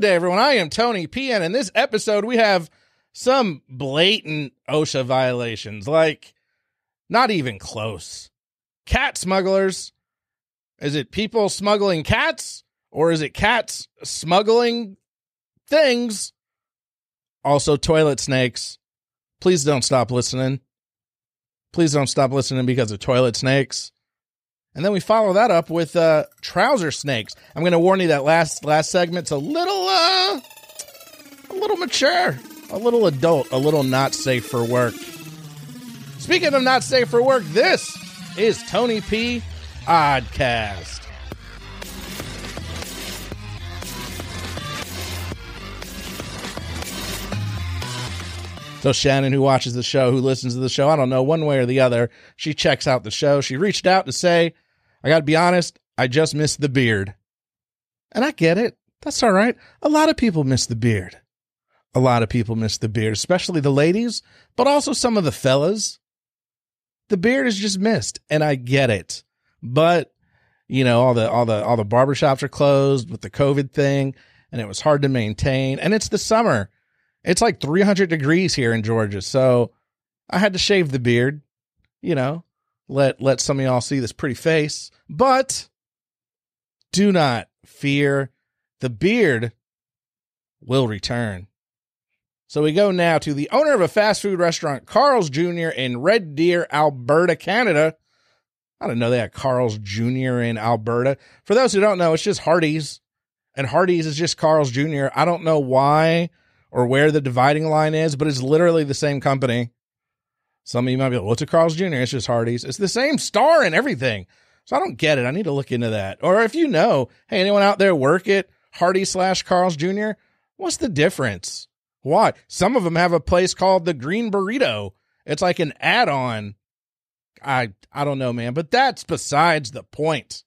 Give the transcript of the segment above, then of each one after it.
Good day, everyone. I am Tony P. And in this episode, we have some blatant OSHA violations, like not even close. Cat smugglers. Is it people smuggling cats or is it cats smuggling things? Also, toilet snakes. Please don't stop listening. Please don't stop listening because of toilet snakes. And then we follow that up with uh, trouser snakes. I'm going to warn you that last last segment's a little uh, a little mature, a little adult, a little not safe for work. Speaking of not safe for work, this is Tony P. Oddcast. So Shannon, who watches the show, who listens to the show, I don't know one way or the other. She checks out the show. She reached out to say, "I got to be honest, I just missed the beard," and I get it. That's all right. A lot of people miss the beard. A lot of people miss the beard, especially the ladies, but also some of the fellas. The beard is just missed, and I get it. But you know, all the all the all the barbershops are closed with the COVID thing, and it was hard to maintain. And it's the summer it's like 300 degrees here in Georgia. So I had to shave the beard, you know, let let some of y'all see this pretty face. But do not fear, the beard will return. So we go now to the owner of a fast food restaurant, Carl's Jr. in Red Deer, Alberta, Canada. I didn't know they had Carl's Jr. in Alberta. For those who don't know, it's just Hardee's, and Hardee's is just Carl's Jr. I don't know why or where the dividing line is, but it's literally the same company. Some of you might be like, what's a Carl's Jr.? It's just Hardee's. It's the same star and everything. So I don't get it. I need to look into that. Or if you know, hey, anyone out there work at Hardee slash Carl's Jr., what's the difference? Why? Some of them have a place called the Green Burrito. It's like an add on. I I don't know, man, but that's besides the point.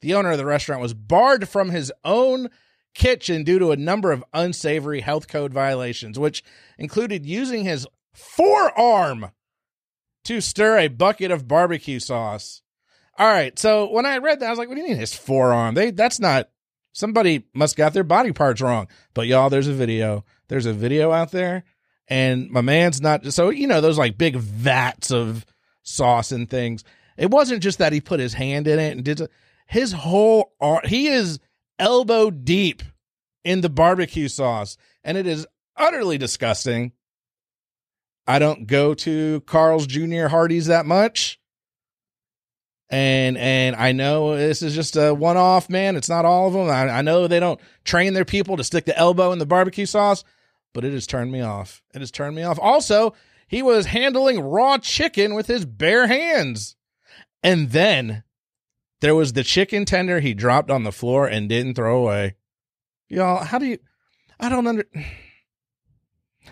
The owner of the restaurant was barred from his own kitchen due to a number of unsavory health code violations, which included using his forearm to stir a bucket of barbecue sauce. All right, so when I read that, I was like, "What do you mean his forearm? They that's not somebody must got their body parts wrong." But y'all, there's a video. There's a video out there, and my man's not. So you know those like big vats of sauce and things. It wasn't just that he put his hand in it and did his whole arm. He is elbow deep in the barbecue sauce, and it is utterly disgusting. I don't go to Carl's Jr. Hardee's that much. And and I know this is just a one off, man. It's not all of them. I, I know they don't train their people to stick the elbow in the barbecue sauce, but it has turned me off. It has turned me off. Also, he was handling raw chicken with his bare hands. And then there was the chicken tender he dropped on the floor and didn't throw away. Y'all, how do you I don't under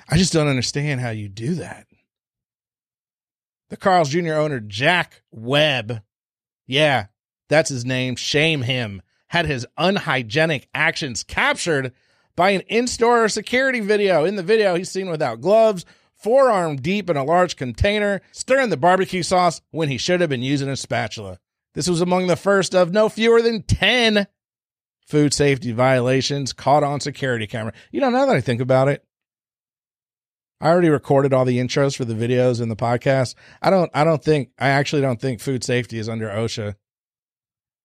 I just don't understand how you do that. The Carl's Jr. owner Jack Webb. Yeah, that's his name. Shame him. Had his unhygienic actions captured by an in-store security video. In the video, he's seen without gloves, forearm deep in a large container, stirring the barbecue sauce when he should have been using a spatula. This was among the first of no fewer than 10 food safety violations caught on security camera. You know, now that I think about it, I already recorded all the intros for the videos and the podcast. I don't, I don't think, I actually don't think food safety is under OSHA.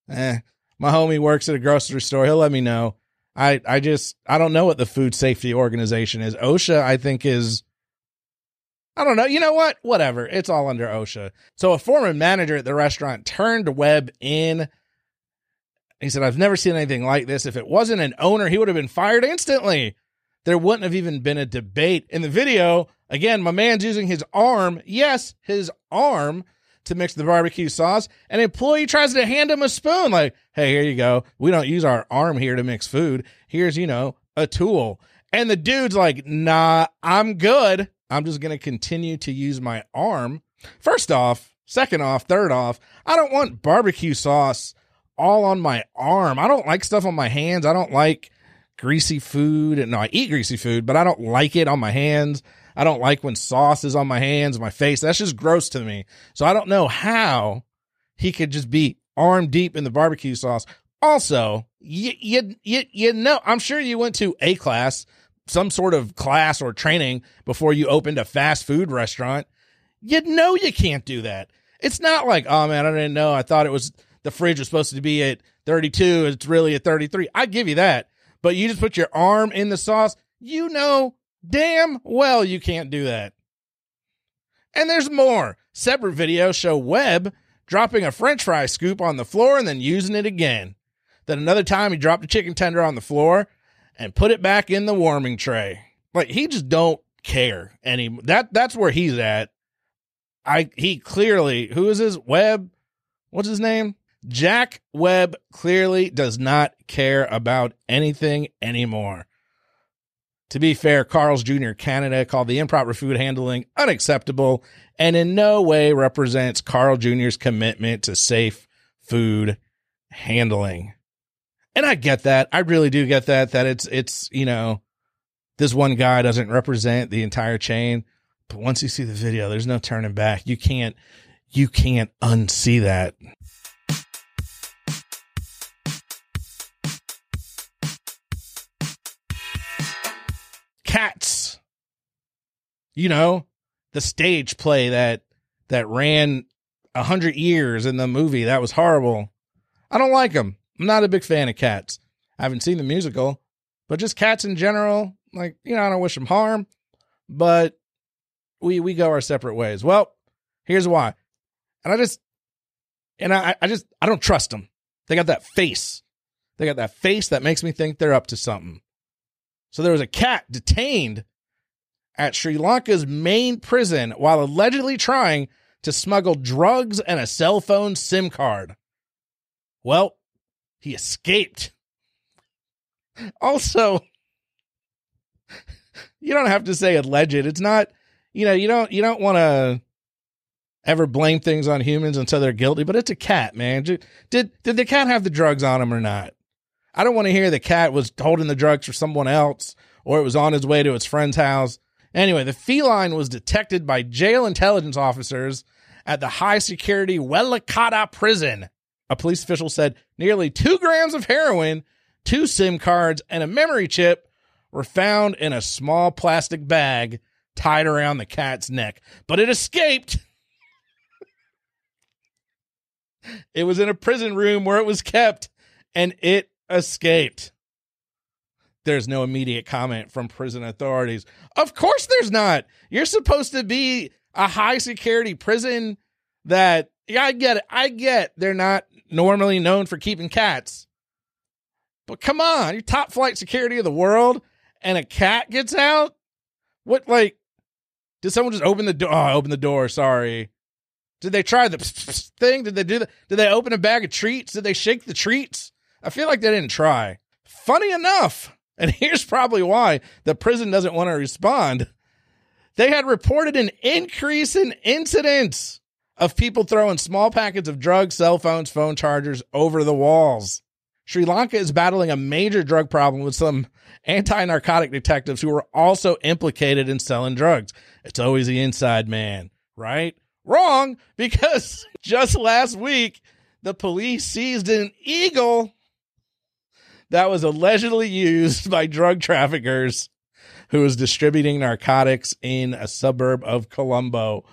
Eh, my homie works at a grocery store. He'll let me know. I, I just, I don't know what the food safety organization is. OSHA, I think is, I don't know. You know what? Whatever. It's all under OSHA. So a former manager at the restaurant turned Webb in. He said, I've never seen anything like this. If it wasn't an owner, he would have been fired instantly. There wouldn't have even been a debate. In the video, again, my man's using his arm, yes, his arm, to mix the barbecue sauce. An employee tries to hand him a spoon, like, hey, here you go. We don't use our arm here to mix food. Here's, you know, a tool. And the dude's like, nah, I'm good. I'm just going to continue to use my arm. First off, second off, third off, I don't want barbecue sauce all on my arm. I don't like stuff on my hands. I don't like greasy food. And no, I eat greasy food, but I don't like it on my hands. I don't like when sauce is on my hands, my face. That's just gross to me. So I don't know how he could just be arm deep in the barbecue sauce. Also, you, you, you, you know, I'm sure you went to a class, some sort of class or training before you opened a fast food restaurant. You know, you can't do that. It's not like, oh man, I didn't know. I thought it was the fridge was supposed to be at 32. It's really at 33. I give you that. But you just put your arm in the sauce. You know damn well you can't do that. And there's more. Separate videos show Webb dropping a french fry scoop on the floor and then using it again. Then another time he dropped a chicken tender on the floor and put it back in the warming tray. Like he just don't care any that that's where he's at. I he clearly who is his Webb? What's his name? Jack Webb clearly does not care about anything anymore. To be fair, Carl's Jr. Canada called the improper food handling unacceptable and in no way represents Carl Jr.'s commitment to safe food handling. And I get that. I really do get that, that it's, it's, you know, this one guy doesn't represent the entire chain. But once you see the video, there's no turning back. You can't, you can't unsee that. Cats. You know, the stage play that that ran a hundred years in the movie. That was horrible. I don't like them. I'm not a big fan of cats. I haven't seen the musical, but just cats in general. Like you know, I don't wish them harm, but we we go our separate ways. Well, here's why. And I just and I I just I don't trust them. They got that face. They got that face that makes me think they're up to something. So there was a cat detained at Sri Lanka's main prison while allegedly trying to smuggle drugs and a cell phone SIM card. Well, he escaped. Also, you don't have to say alleged. It's not, you know, you don't you don't want to ever blame things on humans until they're guilty, but it's a cat, man. Did did, the cat have the drugs on him or not? I don't want to hear the cat was holding the drugs for someone else or it was on his way to its friend's house. Anyway, the feline was detected by jail intelligence officers at the high security Welikada prison. A police official said nearly two grams of heroin, two SIM cards, and a memory chip were found in a small plastic bag tied around the cat's neck, but it escaped. it was in a prison room where it was kept and it escaped. There's no immediate comment from prison authorities. Of course, there's not. You're supposed to be a high security prison that, yeah, I get it. I get they're not normally known for keeping cats. But come on, you're top flight security of the world and a cat gets out? What, like, did someone just open the door? Oh, open the door. Sorry. Did they try the thing? Did they do that? Did they open a bag of treats? Did they shake the treats? I feel like they didn't try. Funny enough, and here's probably why the prison doesn't want to respond. They had reported an increase in incidents of people throwing small packets of drugs, cell phones, phone chargers over the walls. Sri Lanka is battling a major drug problem with some anti narcotic detectives who are also implicated in selling drugs. It's always the inside man, right? Wrong, because just last week, the police seized an eagle that was allegedly used by drug traffickers who was distributing narcotics in a suburb of Colombo.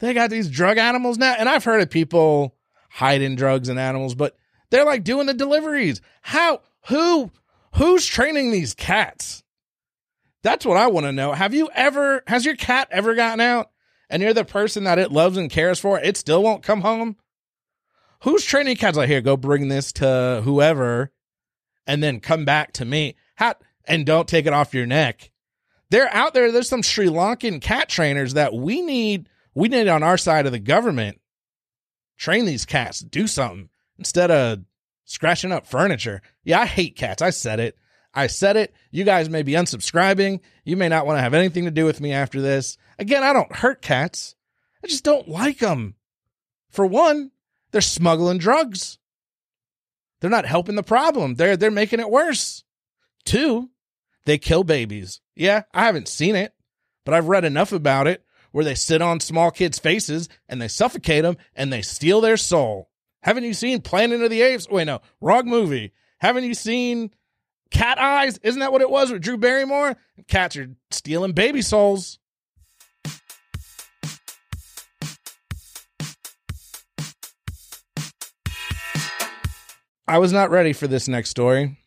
They got these drug animals now, and I've heard of people hiding drugs and animals, but they're like doing the deliveries. How, who, who's training these cats? That's what I want to know. Have you ever, has your cat ever gotten out and you're the person that it loves and cares for? It still won't come home? Who's training cats like, here, go bring this to whoever and then come back to me. How, and don't take it off your neck. They're out there. There's some Sri Lankan cat trainers that we need. We need on our side of the government. Train these cats. Do something instead of scratching up furniture. Yeah, I hate cats. I said it. I said it. You guys may be unsubscribing. You may not want to have anything to do with me after this. Again, I don't hurt cats. I just don't like them. For one, they're smuggling drugs. They're not helping the problem. They're they're making it worse. Two, they kill babies. Yeah, I haven't seen it, but I've read enough about it where they sit on small kids' faces and they suffocate them and they steal their soul. Haven't you seen Planet of the Apes? Wait, no, wrong movie. Haven't you seen Cat Eyes? Isn't that what it was with Drew Barrymore? Cats are stealing baby souls. I was not ready for this next story.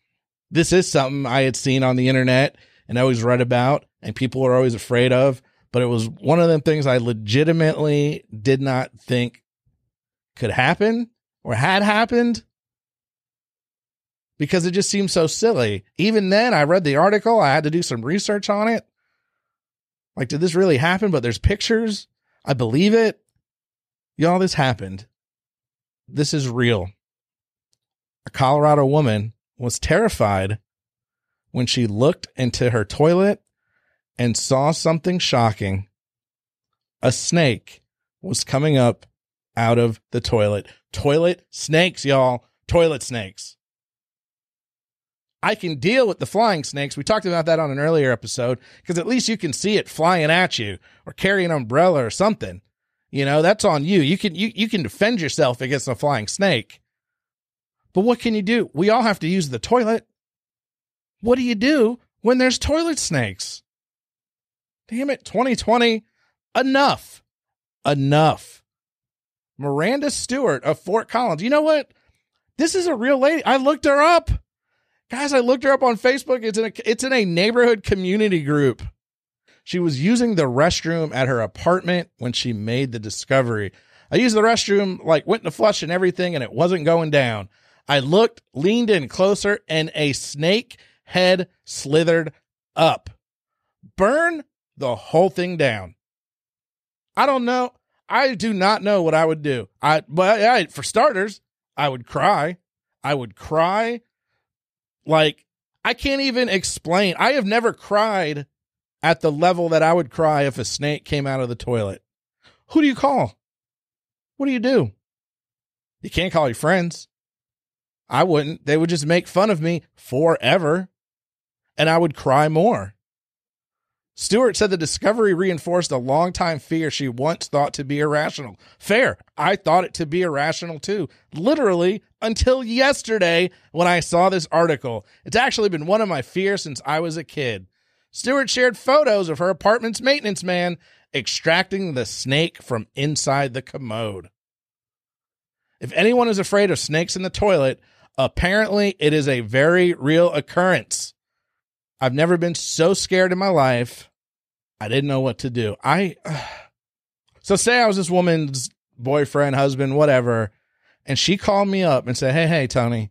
This is something I had seen on the internet and always read about, and people were always afraid of. But it was one of them things I legitimately did not think could happen or had happened because it just seemed so silly. Even then, I read the article, I had to do some research on it. Like, did this really happen? But there's pictures. I believe it. Y'all, this happened. This is real a Colorado woman was terrified when she looked into her toilet and saw something shocking. A snake was coming up out of the toilet. Toilet snakes, y'all. Toilet snakes. I can deal with the flying snakes. We talked about that on an earlier episode because at least you can see it flying at you or carry an umbrella or something. You know, that's on you. You can you, you can defend yourself against a flying snake. But what can you do? We all have to use the toilet. What do you do when there's toilet snakes? Damn it, 2020. Enough. Enough. Miranda Stewart of Fort Collins. You know what? This is a real lady. I looked her up. Guys, I looked her up on Facebook. It's in a it's in a neighborhood community group. She was using the restroom at her apartment when she made the discovery. I used the restroom, like went to flush and everything, and it wasn't going down. I looked, leaned in closer, and a snake head slithered up. Burn the whole thing down. I don't know. I do not know what I would do. I, but I, for starters, I would cry. I would cry. Like, I can't even explain. I have never cried at the level that I would cry if a snake came out of the toilet. Who do you call? What do you do? You can't call your friends. I wouldn't. They would just make fun of me forever and I would cry more. Stewart said the discovery reinforced a longtime fear she once thought to be irrational. Fair. I thought it to be irrational too. Literally until yesterday when I saw this article. It's actually been one of my fears since I was a kid. Stewart shared photos of her apartment's maintenance man extracting the snake from inside the commode. If anyone is afraid of snakes in the toilet, Apparently, it is a very real occurrence. I've never been so scared in my life. I didn't know what to do. I so say I was this woman's boyfriend, husband, whatever, and she called me up and said, "Hey, hey, Tony,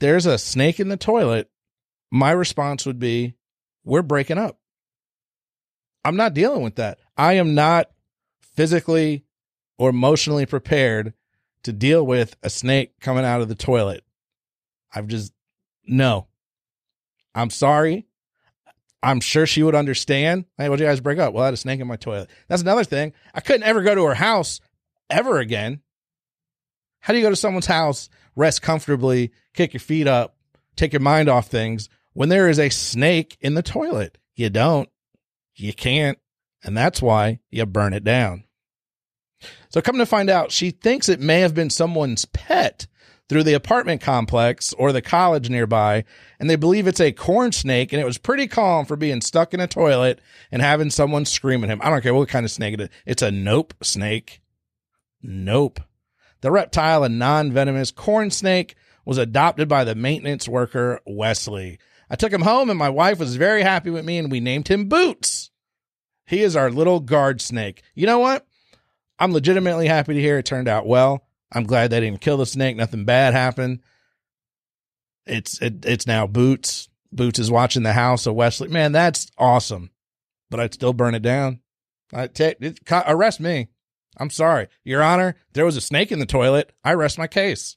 there's a snake in the toilet." My response would be, "We're breaking up." I'm not dealing with that. I am not physically or emotionally prepared to deal with a snake coming out of the toilet. I've just, no. I'm sorry. I'm sure she would understand. Hey, what'd you guys break up? Well, I had a snake in my toilet. That's another thing. I couldn't ever go to her house ever again. How do you go to someone's house, rest comfortably, kick your feet up, take your mind off things when there is a snake in the toilet? You don't. You can't. And that's why you burn it down. So come to find out, she thinks it may have been someone's pet through the apartment complex or the college nearby, and they believe it's a corn snake, and it was pretty calm for being stuck in a toilet and having someone scream at him. I don't care what kind of snake it is. It's a nope snake. Nope. The reptile, a non venomous corn snake, was adopted by the maintenance worker, Wesley. I took him home, and my wife was very happy with me, and we named him Boots. He is our little guard snake. You know what? I'm legitimately happy to hear it turned out well. I'm glad they didn't kill the snake. Nothing bad happened. It's it, it's now Boots. Boots is watching the house of Wesley. Man, that's awesome. But I'd still burn it down. I take it, arrest me. I'm sorry, Your Honor. There was a snake in the toilet. I rest my case.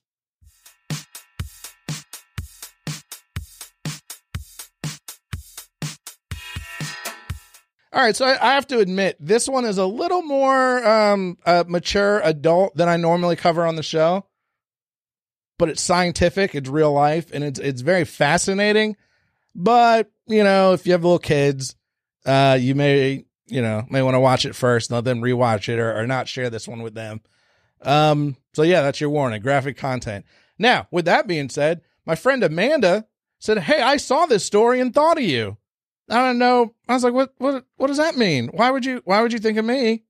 All right, so I, I, have to admit this one is a little more um, mature adult than I normally cover on the show, but it's scientific, it's real life, and it's it's very fascinating. But you know, if you have little kids, uh, you may you know may want to watch it first, let them rewatch it, or, or not share this one with them. Um, so yeah, that's your warning: graphic content. Now, with that being said, My friend Amanda said, Hey, I saw this story and thought of you. I don't know. I was like, what, what, what does that mean? Why would you, why would you think of me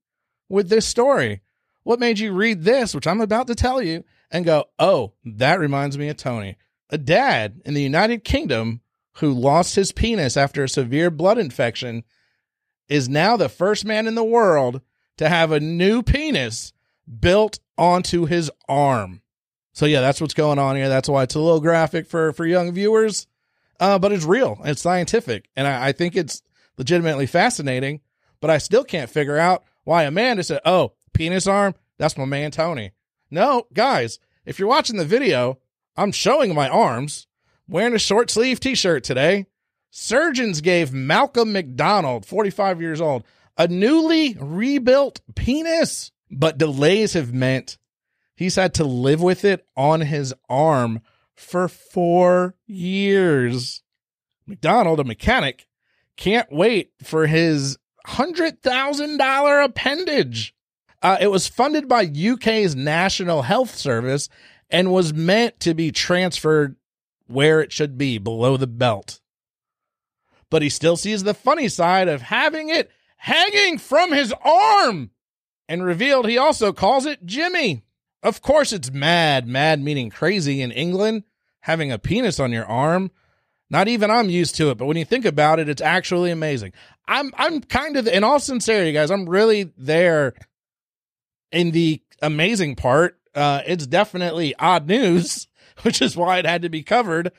with this story? What made you read this, which I'm about to tell you, and go, oh, that reminds me of Tony, a dad in the United Kingdom who lost his penis after a severe blood infection is now the first man in the world to have a new penis built onto his arm. So yeah, that's what's going on here. That's why it's a little graphic for for young viewers, uh, but it's real. It's scientific, and I, I think it's legitimately fascinating. But I still can't figure out why Amanda said, "Oh, penis arm, that's my man Tony." No, guys, if you're watching the video, I'm showing my arms, wearing a short sleeve t-shirt today. Surgeons gave Malcolm McDonald, 45 years old, a newly rebuilt penis, but delays have meant he's had to live with it on his arm for four years. McDonald, a mechanic, can't wait for his $100,000 appendage. Uh, it was funded by UK's National Health Service and was meant to be transferred where it should be, below the belt. But he still sees the funny side of having it hanging from his arm and revealed he also calls it Jimmy. Of course, it's mad, mad meaning crazy in England, having a penis on your arm. Not even I'm used to it, but when you think about it, it's actually amazing. I'm I'm kind of in all sincerity, guys, I'm really there in the amazing part. Uh, it's definitely odd news, which is why it had to be covered,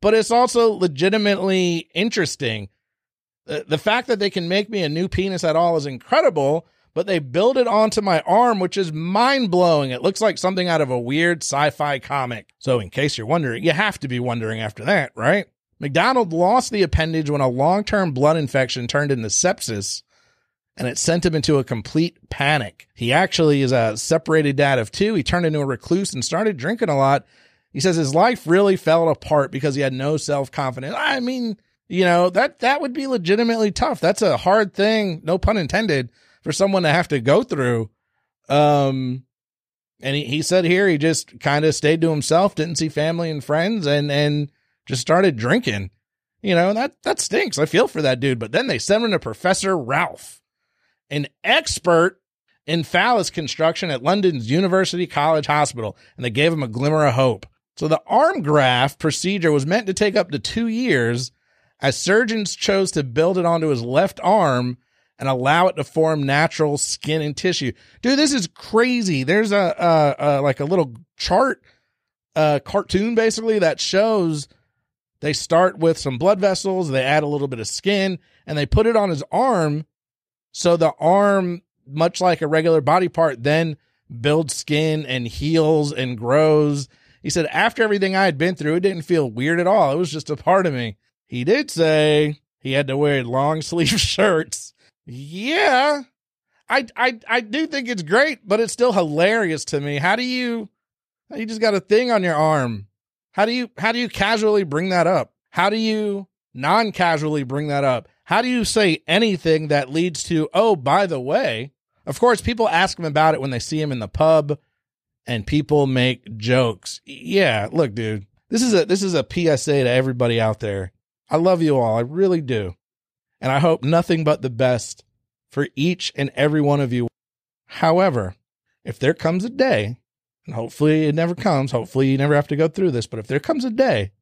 but it's also legitimately interesting. The, the fact that they can make me a new penis at all is incredible, but they build it onto my arm, which is mind blowing. It looks like something out of a weird sci fi comic. So, in case you're wondering, you have to be wondering after that, right? McDonald lost the appendage when a long term blood infection turned into sepsis and it sent him into a complete panic. He actually is a separated dad of two. He turned into a recluse and started drinking a lot. He says his life really fell apart because he had no self confidence. I mean, you know, that, that would be legitimately tough. That's a hard thing, no pun intended, for someone to have to go through. Um, and he, he said here he just kind of stayed to himself, didn't see family and friends, and and just started drinking. You know, that that stinks. I feel for that dude. But then they sent him to Professor Ralph, an expert in phallus construction at London's University College Hospital, and they gave him a glimmer of hope. So the arm graft procedure was meant to take up to two years, as surgeons chose to build it onto his left arm and allow it to form natural skin and tissue. Dude, this is crazy. There's a, a, a like a little chart, uh, cartoon basically that shows they start with some blood vessels, they add a little bit of skin, and they put it on his arm. So the arm, much like a regular body part, then builds skin and heals and grows. He said, after everything I had been through, it didn't feel weird at all. It was just a part of me. He did say he had to wear long sleeve shirts yeah. I I I do think it's great, but it's still hilarious to me. How do you you just got a thing on your arm? How do you how do you casually bring that up? How do you non-casually bring that up? How do you say anything that leads to, "Oh, by the way, of course people ask him about it when they see him in the pub and people make jokes. Yeah, look, dude. This is a this is a PSA to everybody out there. I love you all. I really do. And I hope nothing but the best for each and every one of you. However, if there comes a day, and hopefully it never comes, hopefully you never have to go through this, but if there comes a day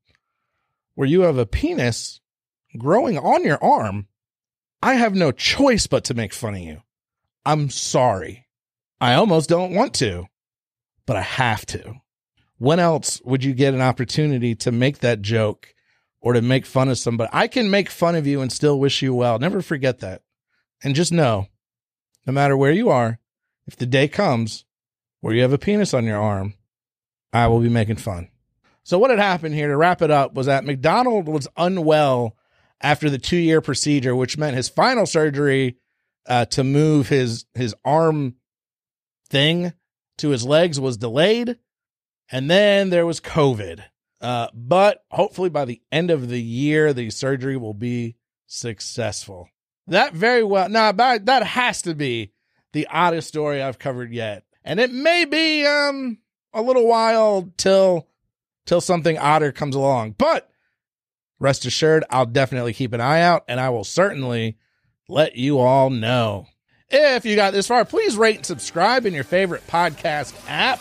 where you have a penis growing on your arm, I have no choice but to make fun of you. I'm sorry. I almost don't want to, but I have to. When else would you get an opportunity to make that joke or to make fun of somebody. I can make fun of you and still wish you well. Never forget that. And just know, no matter where you are, if the day comes where you have a penis on your arm, I will be making fun. So what had happened here to wrap it up was that McDonald was unwell after the two year procedure, which meant his final surgery uh, to move his his arm thing to his legs was delayed, and then there was COVID. Uh, but hopefully by the end of the year, the surgery will be successful. That very well, nah, that, that has to be the oddest story I've covered yet. And it may be, um, a little while till till something odder comes along. But rest assured, I'll definitely keep an eye out and I will certainly let you all know. If you got this far, please rate and subscribe in your favorite podcast app.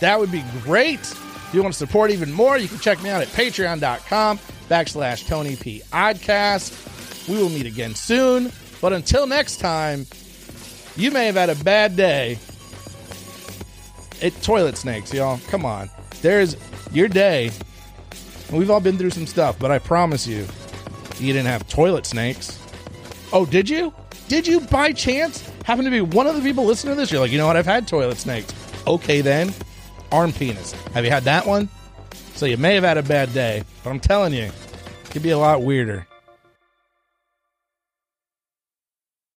That would be great. If you want to support even more, you can check me out at patreon.com backslash Tony P. Oddcast. We will meet again soon. But until next time, you may have had a bad day. It toilet snakes, y'all. Come on. There's your day. We've all been through some stuff, but I promise you, you didn't have toilet snakes. Oh, did you? Did you by chance happen to be one of the people listening to this? You're like, you know what? I've had toilet snakes. Okay, then. Arm penis. Have you had that one? So you may have had a bad day, but I'm telling you, it could be a lot weirder.